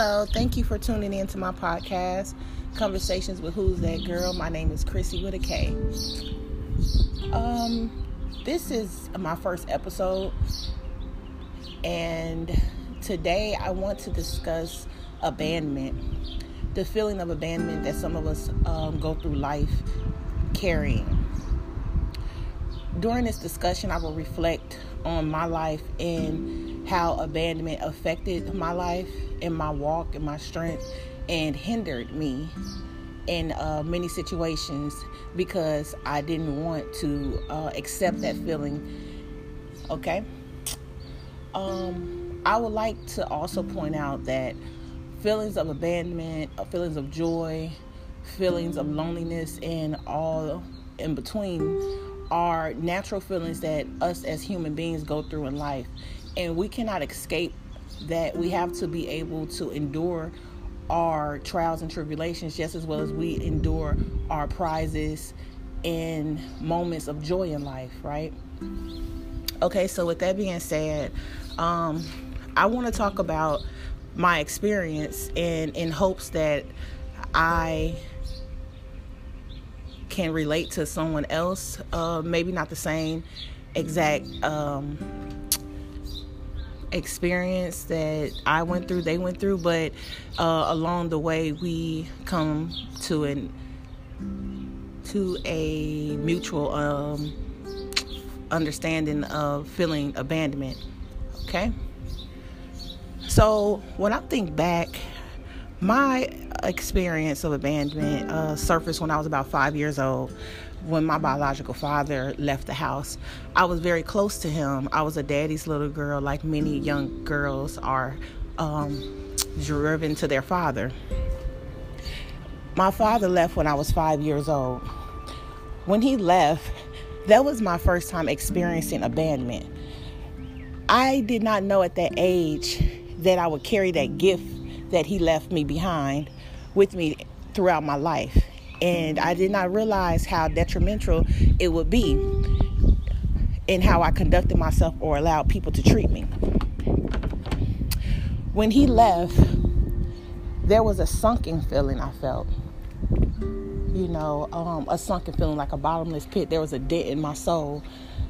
Hello, thank you for tuning in to my podcast, Conversations with Who's That Girl. My name is Krissy with a K. Um, this is my first episode, and today I want to discuss abandonment, the feeling of abandonment that some of us um, go through life carrying. During this discussion, I will reflect on my life and how abandonment affected my life and my walk and my strength and hindered me in uh, many situations because I didn't want to uh, accept that feeling. Okay. Um, I would like to also point out that feelings of abandonment, uh, feelings of joy, feelings of loneliness, and all in between are natural feelings that us as human beings go through in life. And we cannot escape that. We have to be able to endure our trials and tribulations just as well as we endure our prizes and moments of joy in life, right? Okay, so with that being said, um, I want to talk about my experience in in hopes that I can relate to someone else. Uh, maybe not the same exact um, experience that I went through, they went through, but uh, along the way we come to an to a mutual um, understanding of feeling abandonment. Okay. So when I think back, my experience of abandonment uh, surfaced when I was about five years old when my biological father left the house. I was very close to him. I was a daddy's little girl, like many young girls are um, driven to their father. My father left when I was five years old. When he left, that was my first time experiencing abandonment. I did not know at that age that I would carry that gift that he left me behind with me throughout my life. And I did not realize how detrimental it would be in how I conducted myself or allowed people to treat me. When he left, there was a sunken feeling I felt. You know, um, a sunken feeling like a bottomless pit. There was a dent in my soul.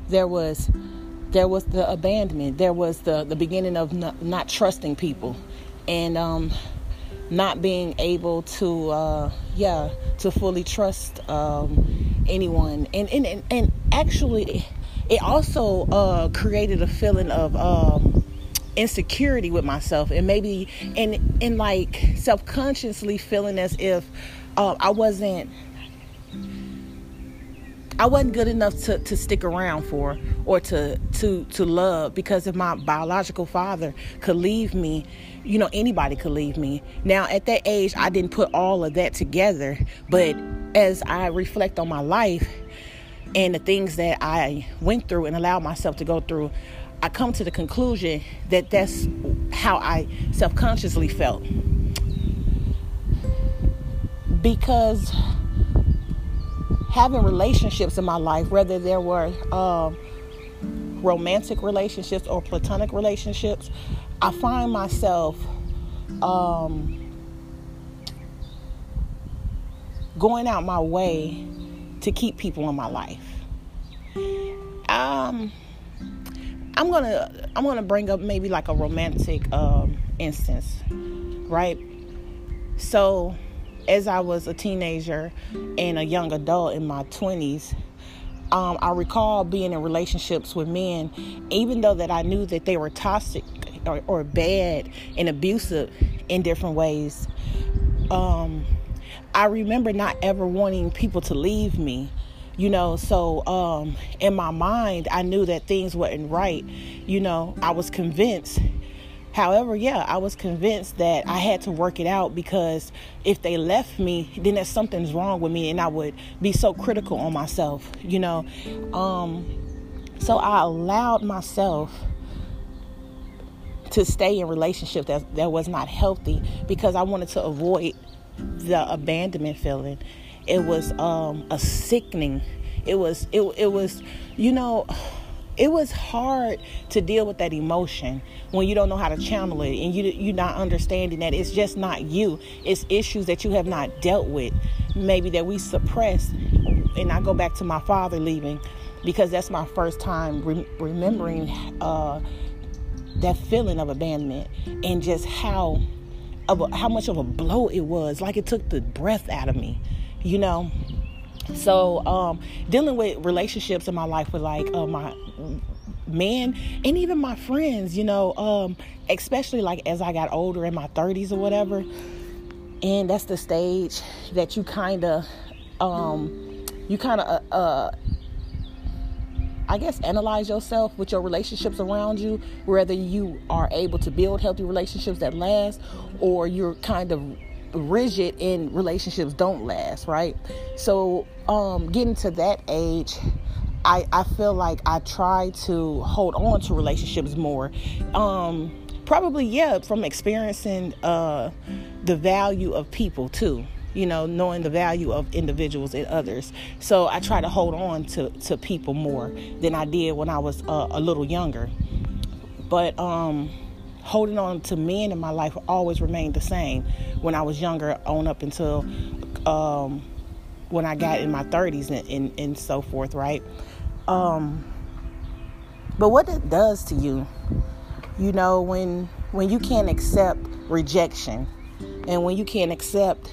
There was there was the abandonment. There was the, the beginning of not, not trusting people. And um, not being able to uh, yeah to fully trust um, anyone. And, and and and actually it also uh, created a feeling of um, insecurity with myself. And maybe and and like self-consciously feeling as if uh, I wasn't I wasn't good enough to, to stick around for or to to to love because if my biological father could leave me, you know, anybody could leave me. Now at that age I didn't put all of that together, but as I reflect on my life and the things that I went through and allowed myself to go through, I come to the conclusion that that's how I self-consciously felt. Because having relationships in my life, whether there were uh, romantic relationships or platonic relationships, I find myself um, going out my way to keep people in my life. Um, I'm gonna I'm gonna bring up maybe like a romantic um, instance, right? So as I was a teenager and a young adult in my 20s, um, I recall being in relationships with men, even though that I knew that they were toxic or, or bad and abusive in different ways. Um, I remember not ever wanting people to leave me, you know. So um, in my mind, I knew that things weren't right. You know, I was convinced However, yeah, I was convinced that I had to work it out because if they left me, then there's something's wrong with me and I would be so critical on myself, you know. Um, so I allowed myself to stay in relationship that that was not healthy because I wanted to avoid the abandonment feeling. It was um, a sickening. It was it it was you know it was hard to deal with that emotion when you don't know how to channel it and you you're not understanding that it's just not you it's issues that you have not dealt with maybe that we suppress and I go back to my father leaving because that's my first time re- remembering uh, that feeling of abandonment and just how of a, how much of a blow it was. Like it took the breath out of me you know? So um, dealing with relationships in my life with like uh, my men and even my friends you know um, especially like as i got older in my 30s or whatever. And that's the stage that you kind of um, you kind of uh, uh, I guess, analyze yourself with your relationships around you, whether you are able to build healthy relationships that last or you're kind of rigid in relationships don't last, right? So, um, getting to that age, I, I feel like I try to hold on to relationships more. Um, probably, yeah, from experiencing uh, the value of people too you know, knowing the value of individuals and others. So I try to hold on to, to people more than I did when I was uh, a little younger. But um, holding on to men in my life always remained the same when I was younger, on up until um, when I got in my 30s and, and, and so forth, right? Um, but what it does to you, you know, when when you can't accept rejection and when you can't accept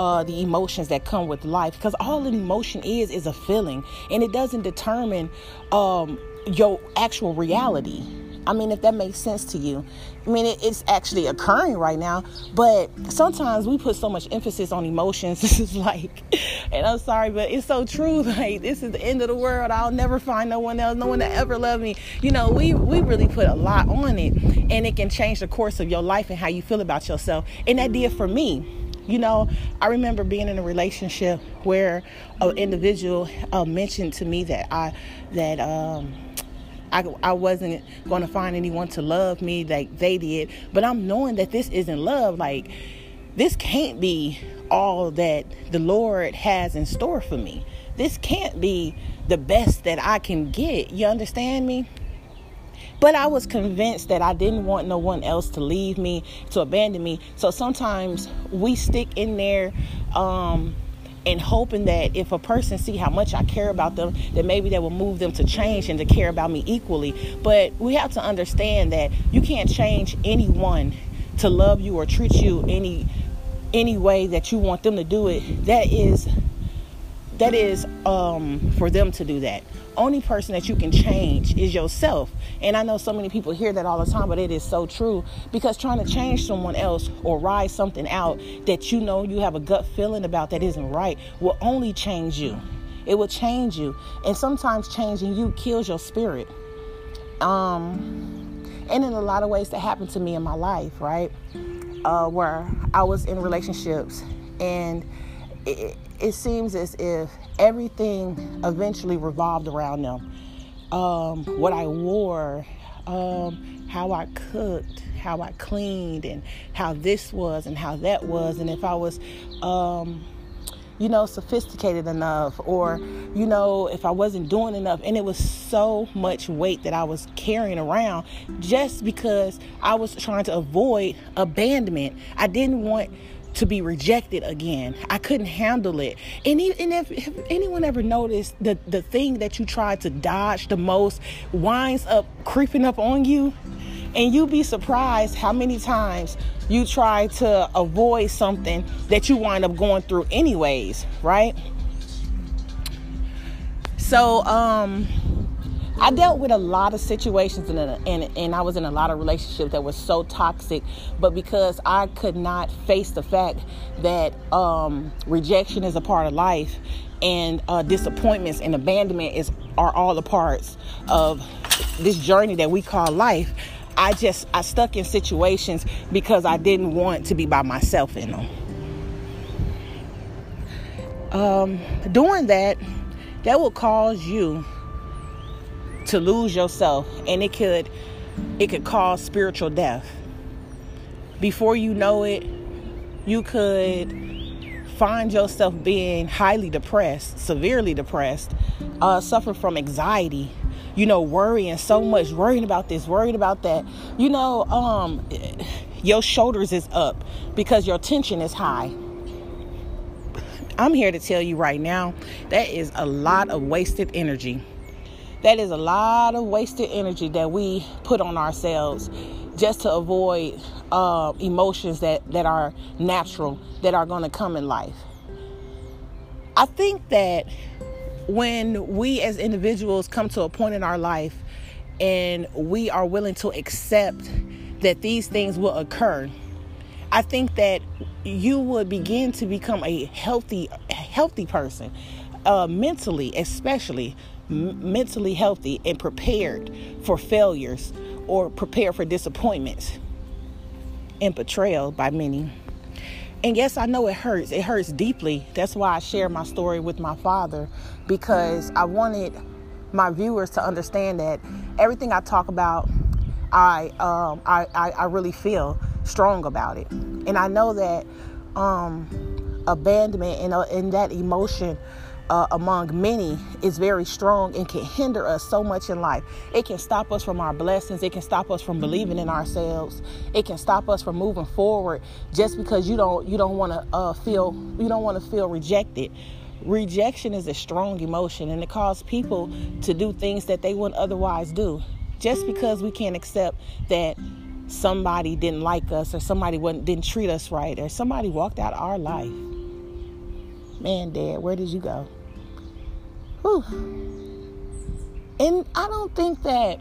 uh, the emotions that come with life because all an emotion is is a feeling and it doesn't determine um, your actual reality I mean, if that makes sense to you. I mean, it, it's actually occurring right now, but sometimes we put so much emphasis on emotions. This is like, and I'm sorry, but it's so true. Like, this is the end of the world. I'll never find no one else, no one that ever loved me. You know, we, we really put a lot on it, and it can change the course of your life and how you feel about yourself. And that did for me you know, I remember being in a relationship where an individual uh, mentioned to me that I that um, I, I wasn't going to find anyone to love me like they did. But I'm knowing that this isn't love. Like this can't be all that the Lord has in store for me. This can't be the best that I can get. You understand me? But I was convinced that I didn't want no one else to leave me, to abandon me. So sometimes we stick in there um, and hoping that if a person see how much I care about them, that maybe that will move them to change and to care about me equally. But we have to understand that you can't change anyone to love you or treat you any any way that you want them to do it. That is that is um, for them to do that only person that you can change is yourself. And I know so many people hear that all the time, but it is so true because trying to change someone else or ride something out that you know you have a gut feeling about that isn't right will only change you. It will change you. And sometimes changing you kills your spirit. Um and in a lot of ways that happened to me in my life, right? Uh, where I was in relationships and it, it seems as if everything eventually revolved around them. Um, what I wore, um, how I cooked, how I cleaned, and how this was and how that was, and if I was, um, you know, sophisticated enough, or, you know, if I wasn't doing enough. And it was so much weight that I was carrying around just because I was trying to avoid abandonment. I didn't want to be rejected again. I couldn't handle it. And, and if, if, anyone ever noticed the, the thing that you try to dodge the most winds up creeping up on you, and you'd be surprised how many times you try to avoid something that you wind up going through anyways, right? So, um, I dealt with a lot of situations and, and, and I was in a lot of relationships that were so toxic, but because I could not face the fact that um, rejection is a part of life and uh, disappointments and abandonment is are all the parts of this journey that we call life. I just I stuck in situations because I didn't want to be by myself in them. Um, doing that, that will cause you to lose yourself and it could it could cause spiritual death before you know it you could find yourself being highly depressed severely depressed uh, suffer from anxiety you know, worrying so much, worrying about this, worrying about that, you know, um, your shoulders is up because your tension is high. I'm here to tell you right now that is a lot of wasted energy. That is a lot of wasted energy that we put on ourselves just to avoid uh, emotions that, that are natural, that are going to come in life. I think that when we as individuals come to a point in our life and we are willing to accept that these things will occur, I think that you would begin to become a healthy, healthy person, uh, mentally, especially m- mentally healthy and prepared for failures or prepared for disappointments and betrayal by many. And yes, I know it hurts. It hurts deeply. That's why I share my story with my father because I wanted my viewers to understand that everything I talk about, I um, I, I, I really feel strong about it, and I know that um, abandonment and, uh, and that emotion uh, among many is very strong and can hinder us so much in life. It can stop us from our blessings. It can stop us from believing in ourselves. It can stop us from moving forward just because you don't you don't want to uh, feel you don't want to feel rejected. Rejection is a strong emotion and it causes people to do things that they wouldn't otherwise do. Just because we can't accept that somebody didn't like us or somebody didn't treat us right or somebody walked out our life. Man, Dad, where did you go? Whew. And I don't think that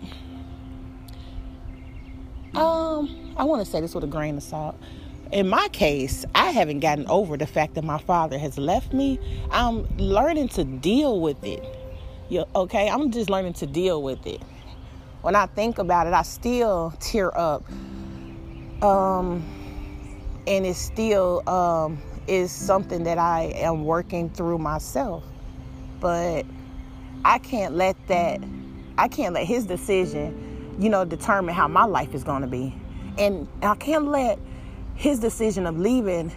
um I want to say this with a grain of salt. In my case, I haven't gotten over the fact that my father has left me. I'm learning to deal with it. You, okay, I'm just learning to deal with it. When I think about it, I still tear up. Um, and it still um, is something that I am working through myself but I can't let that, I can't let his decision, you know, determine how my life is going to be. And I can't let his decision of leaving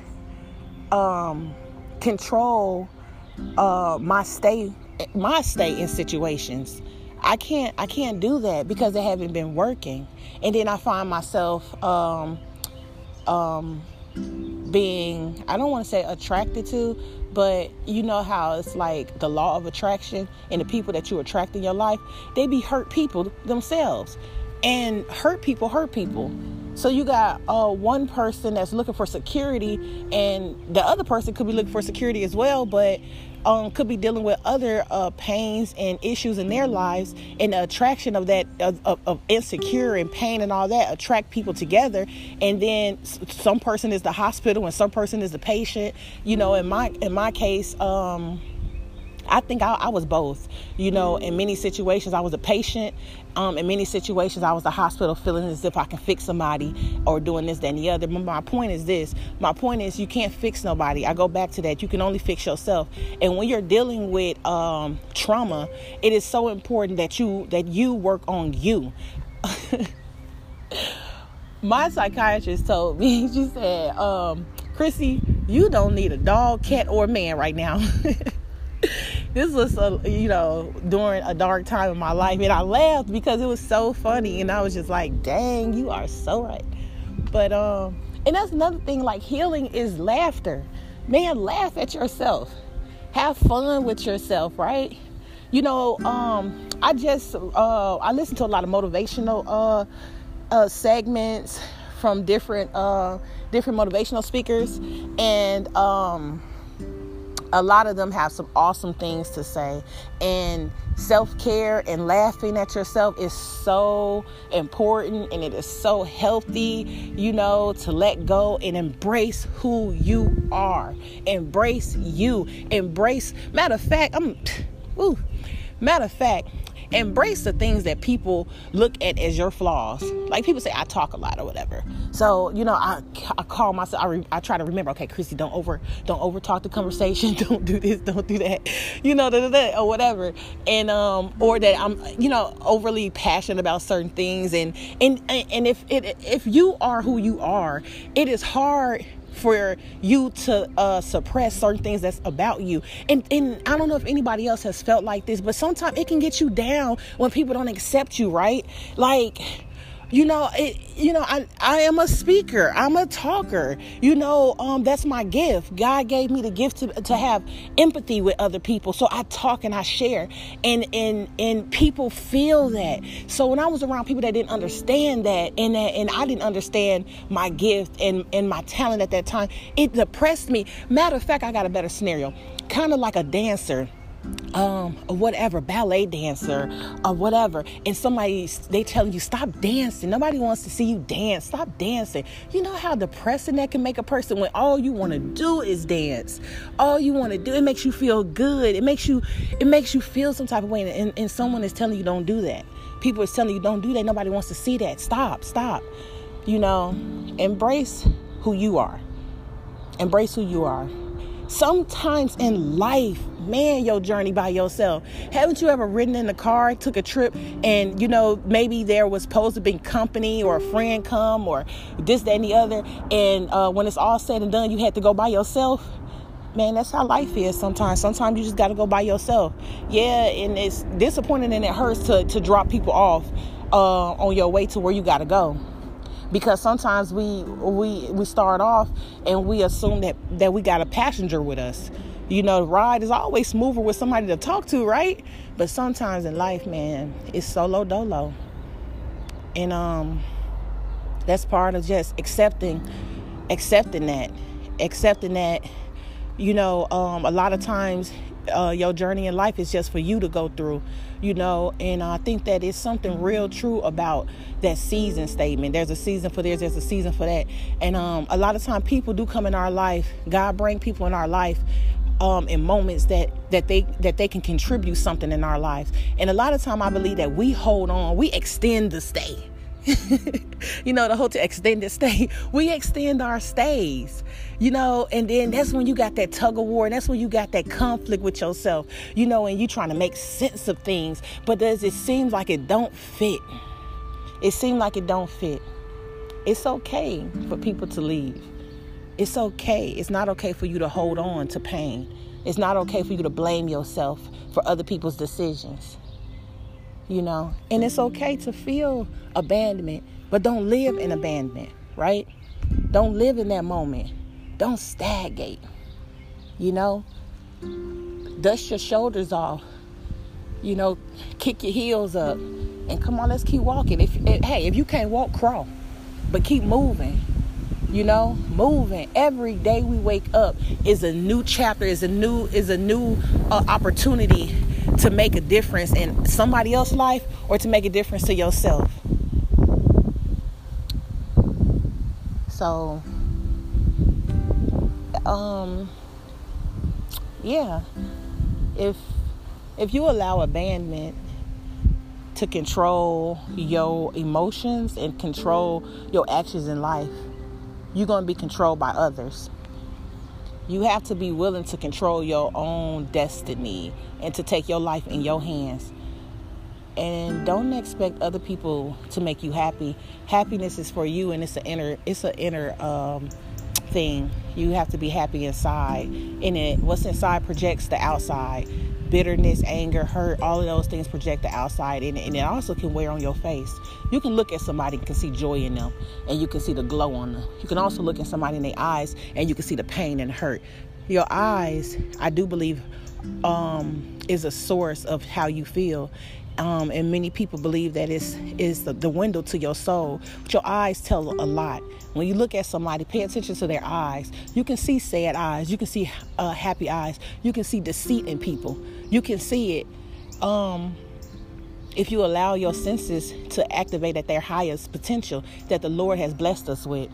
um, control uh, my stay, my stay in situations. I can't, I can't do that because they haven't been working. And then I find myself, um, um, being I don't want to say attracted to, but you know how it's like the law of attraction and the people that you attract in your life, they be hurt people themselves. And hurt people hurt people. So you got uh, one person that's looking for security, and the other person could be looking for security as well, but um, could be dealing with other uh, pains and issues in their lives, and the attraction of that of, of, insecure and pain and all that attract people together. And then some person is the hospital, and some person is the patient. You know, in my in my case. Um, I think I, I, was both. You know, in many situations, I was a patient. Um, in many situations, I was a hospital feeling as if I can fix somebody or doing this, that, and the other. But my point is this my point is you can't fix nobody. I go back to that. You can only fix yourself. And when you're dealing with um, trauma, it is so important that you that you work on you. my psychiatrist told me, she said, um, Krissy, you don't need a dog, cat, or man right now. this was a, you know during a dark time in my life and i laughed because it was so funny and i was just like dang you are so right. But um and that's another thing like healing is laughter. Man laugh at yourself. Have fun with yourself right? You know um i just uh i listen to a lot of motivational uh uh segments from different uh different motivational speakers and um a lot of them have some awesome things to say. And self care and laughing at yourself is so important and it is so healthy, you know, to let go and embrace who you are. Embrace you. Embrace, matter of fact, I'm, ooh, matter of fact, embrace the things that people look at as your flaws. Like people say, I talk a lot or whatever. So you know, I, I call myself. I, re, I try to remember. Okay, Krissy, don't over don't over talk the conversation. Don't do this. Don't do that. You know, da, da, da, or whatever. And um, or that I'm you know overly passionate about certain things. And and and if it if you are who you are, it is hard for you to uh, suppress certain things that's about you. And, and I don't know if anybody else has felt like this, but sometimes it can get you down when people don't accept you, right? Like, you know it you know i i am a speaker. I'm a talker. You know um that's my gift. God gave me the gift to, to have empathy with other people. So i talk and i share. And and and people feel that. So when i was around people that didn't understand that and that and i didn't understand my gift and and my talent at that time it depressed me. Matter of fact i got a better scenario. Kind of like a dancer um or whatever ballet dancer or whatever and somebody they telling you stop dancing. Nobody wants to see you dance. Stop dancing. You know how depressing that can make a person when all you want to do is dance. All you want to do it makes you feel good. It makes you it makes you feel some type of way and, and someone is telling you don't do that. People are telling you don't do that. Nobody wants to see that. Stop stop. You know embrace who you are. Embrace who you are. Sometimes in life, man, your journey by yourself. Haven't you ever ridden in the car, took a trip, and you know, maybe there was supposed to be company or a friend come or this, that, and the other, and uh, when it's all said and done, you had to go by yourself? Man, that's how life is sometimes. Sometimes you just got to go by yourself. Yeah, and it's disappointing and it hurts to, to drop people off uh, on your way to where you got to go because sometimes we we we start off and we assume that that we got a passenger with us you know the ride is always smoother with somebody to talk to right but sometimes in life man it's solo dolo and um that's part of just accepting accepting that accepting that you know um a lot of times uh, your journey in life is just for you to go through, you know. And I think that is something real true about that season statement. There's a season for this, there's a season for that. And um, a lot of time people do come in our life. God bring people in our life um, in moments that that they that they can contribute something in our lives. And a lot of time I believe that we hold on, we extend the stay. you know, the whole extended stay. We extend our stays, you know, and then that's when you got that tug of war, and that's when you got that conflict with yourself, you know, and you trying to make sense of things, but does it seems like it don't fit? It seems like it don't fit. It's okay for people to leave. It's okay. It's not okay for you to hold on to pain. It's not okay for you to blame yourself for other people's decisions you know. And it's okay to feel abandonment, but don't live in abandonment, right? Don't live in that moment. Don't stagnate, you know. Dust your shoulders off, you know, kick your heels up, and come on, let's keep walking. If, if hey, if you can't walk, crawl, but keep moving you know moving every day we wake up is a new chapter is a new is a new uh, opportunity to make a difference in somebody else's life or to make a difference to yourself. So, um, yeah, if if you allow abandonment to control your emotions and control your actions in life, you're going to be controlled by others. You have to be willing to control your own destiny and to take your life in your hands. And don't expect other people to make you happy. Happiness is for you, and it's an inner it's an inner um, thing. You have to be happy inside, and it what's inside projects the outside bitterness, anger, hurt, all of those things project the outside and, and it also can wear on your face. You can look at somebody and can see joy in them and you can see the glow on them. You can also look at somebody in their eyes and you can see the pain and hurt. Your eyes, I do believe, um, is a source of how you feel. Um, and many people believe that it's is the, the, window to your soul. But your eyes tell a lot. When you look at somebody, pay attention to their eyes. You can see sad eyes. You can see uh, happy eyes. You can see deceit in people. You can see it. Um, if you allow your senses to activate at their highest potential that the Lord has blessed us with.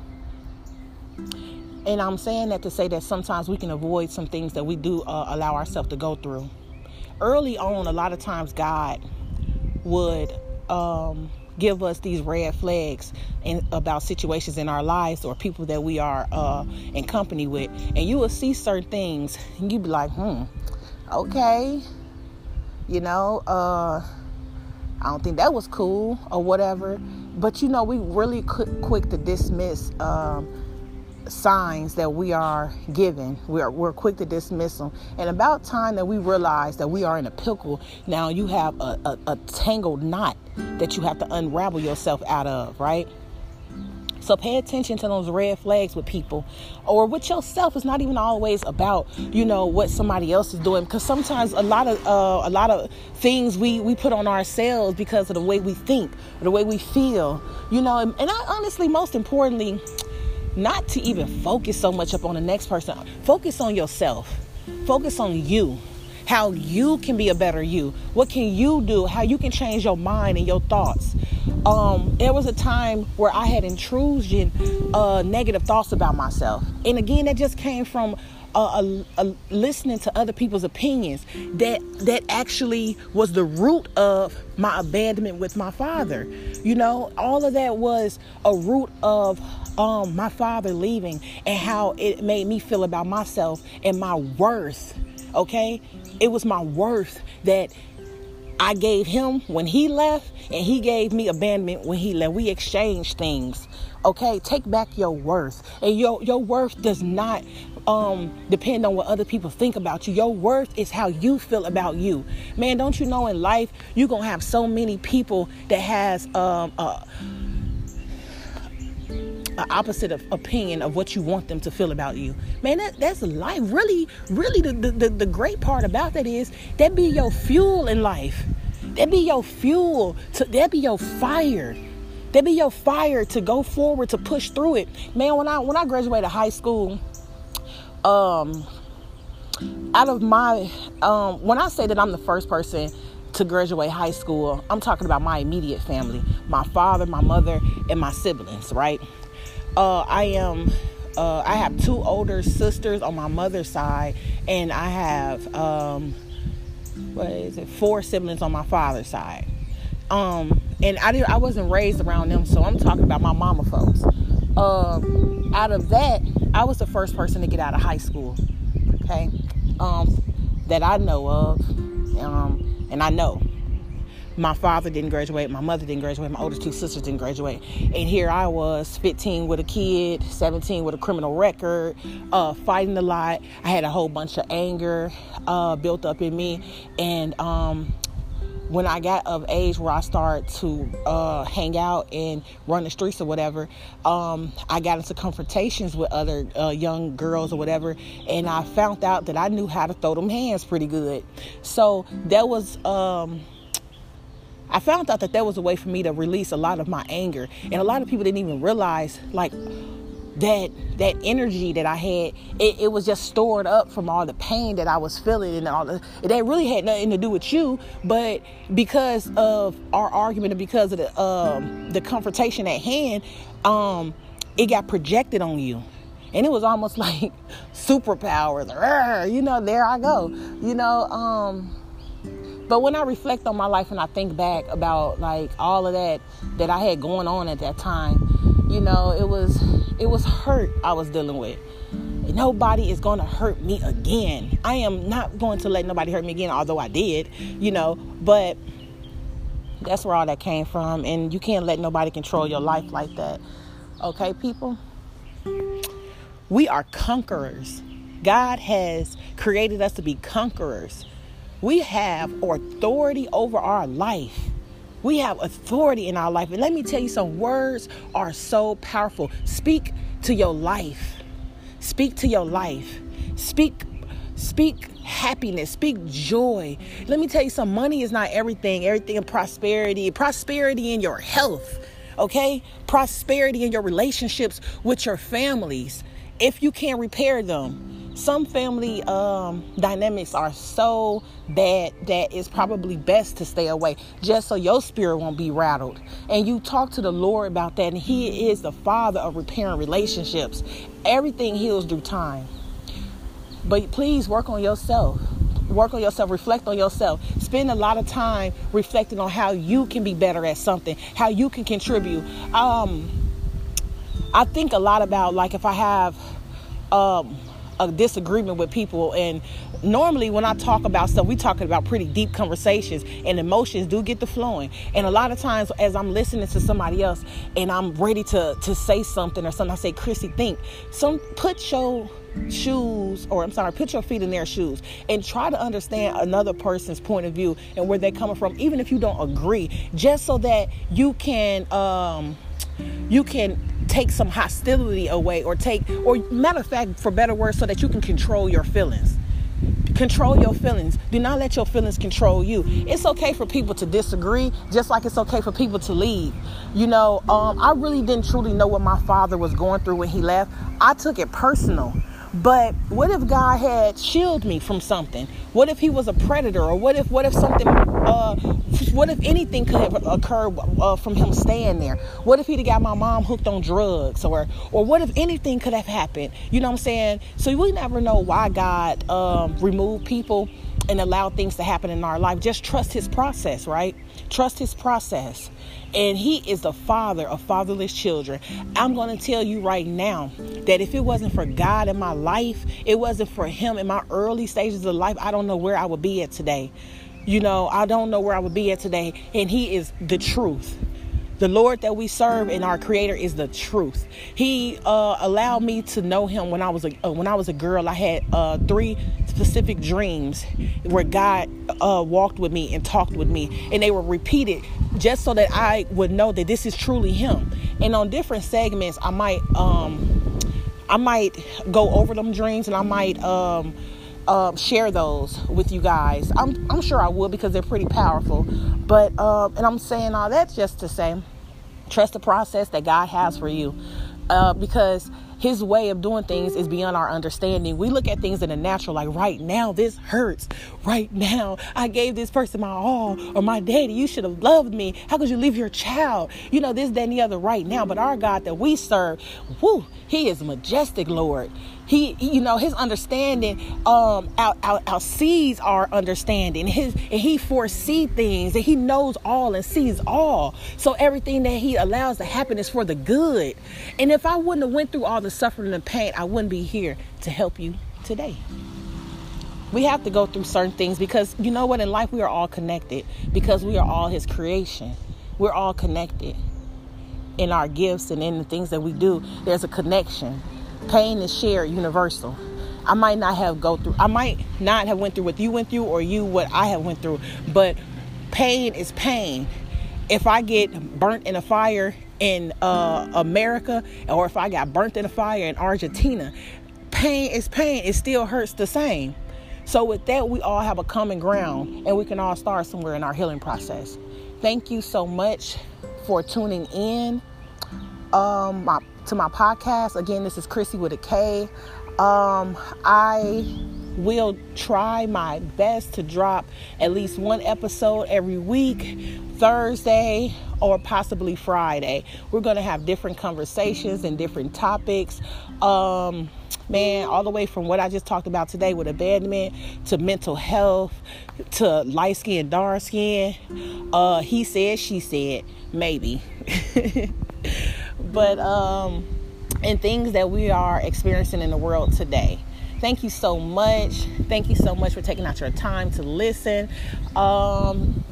And I'm saying that to say that sometimes we can avoid some things that we do uh, allow ourselves to go through. Early on, a lot of times God would um, give us these red flags in, about situations in our lives or people that we are uh, in company with, and you will see certain things, and you'd be like, hmm, okay, you know, uh, I don't think that was cool or whatever. But you know, we really quick, quick to dismiss um, signs that we are given, we're, we're quick to dismiss them. And about time that we realize that we are in a pickle, now you have a, a, a tangled knot that you have to unravel yourself out of, right? So pay attention to those red flags with people or with yourself. It's not even always about, you know, what somebody else is doing because sometimes a lot of uh, a lot of things we we put on ourselves because of the way we think, or the way we feel, you know, and, and I, honestly most importantly, not to even focus so much up on the next person. Focus on yourself. Focus on you how you can be a better you. What can you do? How you can change your mind and your thoughts. Um, there was a time where I had intrusion, uh, negative thoughts about myself, and again, that just came from uh, listening to other people's opinions. That that actually was the root of my abandonment with my father. You know, all of that was a root of um, my father leaving and how it made me feel about myself and my worth. Okay, it was my worth that I gave him when he left, and he gave me abandonment when he left. We exchanged things. Okay, take back your worth, and your your worth does not um, depend on what other people think about you. Your worth is how you feel about you. Man, don't you know in life you're gonna have so many people that has um, an opposite of opinion of what you want them to feel about you. Man, that, that's life. Really, really, the, the, the great part about that is that be your fuel in life. That be your fuel. To, that be your fire. That be your fire to go forward, to push through it. Man, when I when I graduated high school, um, out of my um, when I say that I'm the first person to graduate high school, I'm talking about my immediate family, my father, my mother, and my siblings, right? Uh, I am. Uh, I have two older sisters on my mother's side, and I have um, what is it? Four siblings on my father's side. Um, and I did. I wasn't raised around them, so I'm talking about my mama folks. Um, out of that, I was the first person to get out of high school. Okay, um, that I know of, um, and I know my father didn't graduate, my mother didn't graduate, my oldest two sisters didn't graduate. And here I was, 15 with a kid, 17 with a criminal record, uh, fighting a lot. I had a whole bunch of anger uh, built up in me. And um, when I got of age where I started to uh, hang out and run the streets or whatever, um, I got into confrontations with other uh, young girls or whatever, and I found out that I knew how to throw them hands pretty good. So that was. Um, I found out that that was a way for me to release a lot of my anger. And a lot of people didn't even realize, like, that that energy that I had, it, it, was just stored up from all the pain that I was feeling and all the that really had nothing to do with you, but because of our argument and because of the um, the confrontation at hand, um, it got projected on you. And it was almost like superpowers. You know, there I go. You know, um, but when I reflect on my life and I think back about like all of that that I had going on at that time, you know, it was it was hurt I was dealing with. Nobody is going to hurt me again. I am not going to let nobody hurt me again, although I did, you know, but that's where all that came from. And you can't let nobody control your life like that. Okay, people? We are conquerors. God has created us to be conquerors. We have authority over our life. We have authority in our life. And let me tell you some words are so powerful. Speak to your life. Speak to your life. Speak speak happiness, speak joy. Let me tell you some money is not everything. Everything in prosperity, prosperity in your health. Okay? Prosperity in your relationships with your families if you can't repair them some family um, dynamics are so bad that it's probably best to stay away just so your spirit won't be rattled. And you talk to the Lord about that, and He is the Father of repairing relationships. Everything heals through time. But please work on yourself. Work on yourself, reflect on yourself. Spend a lot of time reflecting on how you can be better at something, how you can contribute. Um, I think a lot about like if I have um, a disagreement with people. And normally, when I talk about stuff, we talking about pretty deep conversations, and emotions do get the flowing. And a lot of times, as I'm listening to somebody else, and I'm ready to to say something or something, I say, "Krissy, think." Some put your shoes or I'm sorry, put your feet in their shoes and try to understand another person's point of view and where they're coming from, even if you don't agree, just so that you can um, you can take some hostility away or take or matter of fact for better words so that you can control your feelings. Control your feelings. Do not let your feelings control you. It's okay for people to disagree just like it's okay for people to leave. You know um, i really didn't truly know what my father was going through when he left. I took it personal but what if God had shielded me from something? What if he was a predator? Or what if what if something uh what if anything could have occurred uh, from him staying there? What if he'd have got my mom hooked on drugs or or what if anything could have happened? You know what I'm saying? So we never know why God um, removed people and allowed things to happen in our life. Just trust his process, right? Trust his process. And he is the father of fatherless children. I'm going to tell you right now that if it wasn't for God in my life, it wasn't for him in my early stages of life, I don't know where I would be at today. You know, I don't know where I would be at today. And he is the truth. The Lord that we serve and our Creator is the truth. He uh, allowed me to know Him when I was a uh, when I was a girl. I had uh, three specific dreams where God uh, walked with me and talked with me, and they were repeated just so that I would know that this is truly Him. And on different segments, I might um, I might go over them dreams, and I might. Um, uh, share those with you guys. I'm, I'm sure I will because they're pretty powerful. But, uh, and I'm saying all that just to say, trust the process that God has for you. Uh, because his way of doing things is beyond our understanding. We look at things in the natural, like right now, this hurts. Right now, I gave this person my all, or my daddy, you should have loved me. How could you leave your child? You know, this, that, and the other right now. But our God that we serve, whoo, he is majestic, Lord. He, you know, his understanding um out, out, outsees our understanding. His and he foresees things and he knows all and sees all. So everything that he allows to happen is for the good. And if I wouldn't have went through all the suffering and pain, I wouldn't be here to help you today. We have to go through certain things because you know what in life we are all connected because we are all his creation. We're all connected in our gifts and in the things that we do. There's a connection. Pain is shared, universal. I might not have go through. I might not have went through what you went through, or you what I have went through. But pain is pain. If I get burnt in a fire in uh, America, or if I got burnt in a fire in Argentina, pain is pain. It still hurts the same. So with that, we all have a common ground, and we can all start somewhere in our healing process. Thank you so much for tuning in um, my to my podcast. Again, this is Krissy with a K. Um, I will try my best to drop at least one episode every week, Thursday or possibly Friday. We're going to have different conversations and different topics. Um, man, all the way from what I just talked about today with abandonment to mental health to light skin, dark skin. Uh, he said, she said, maybe. but um, and things that we are experiencing in the world today. Thank you so much. Thank you so much for taking out your time to listen. Um,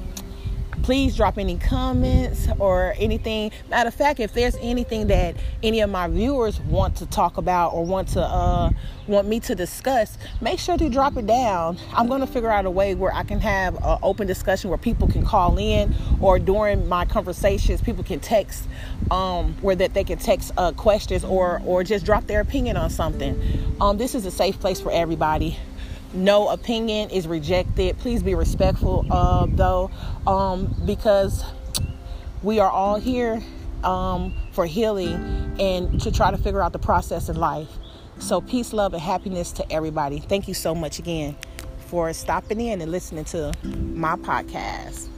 please drop any comments or anything. Matter of fact, if there's anything that any of my viewers want to talk about or want to uh, want me to discuss, make sure to drop it down. I'm going to figure out a way where I can have an open discussion where people can call in or during my conversations, people can text um, where that they can text uh, questions or or just drop their opinion on something. Um, this is a safe place for everybody no opinion is rejected. Please be respectful, uh, though, um, because we are all here um, for healing and to try to figure out the process in life. So, peace, love, and happiness to everybody. Thank you so much again for stopping in and listening to my podcast.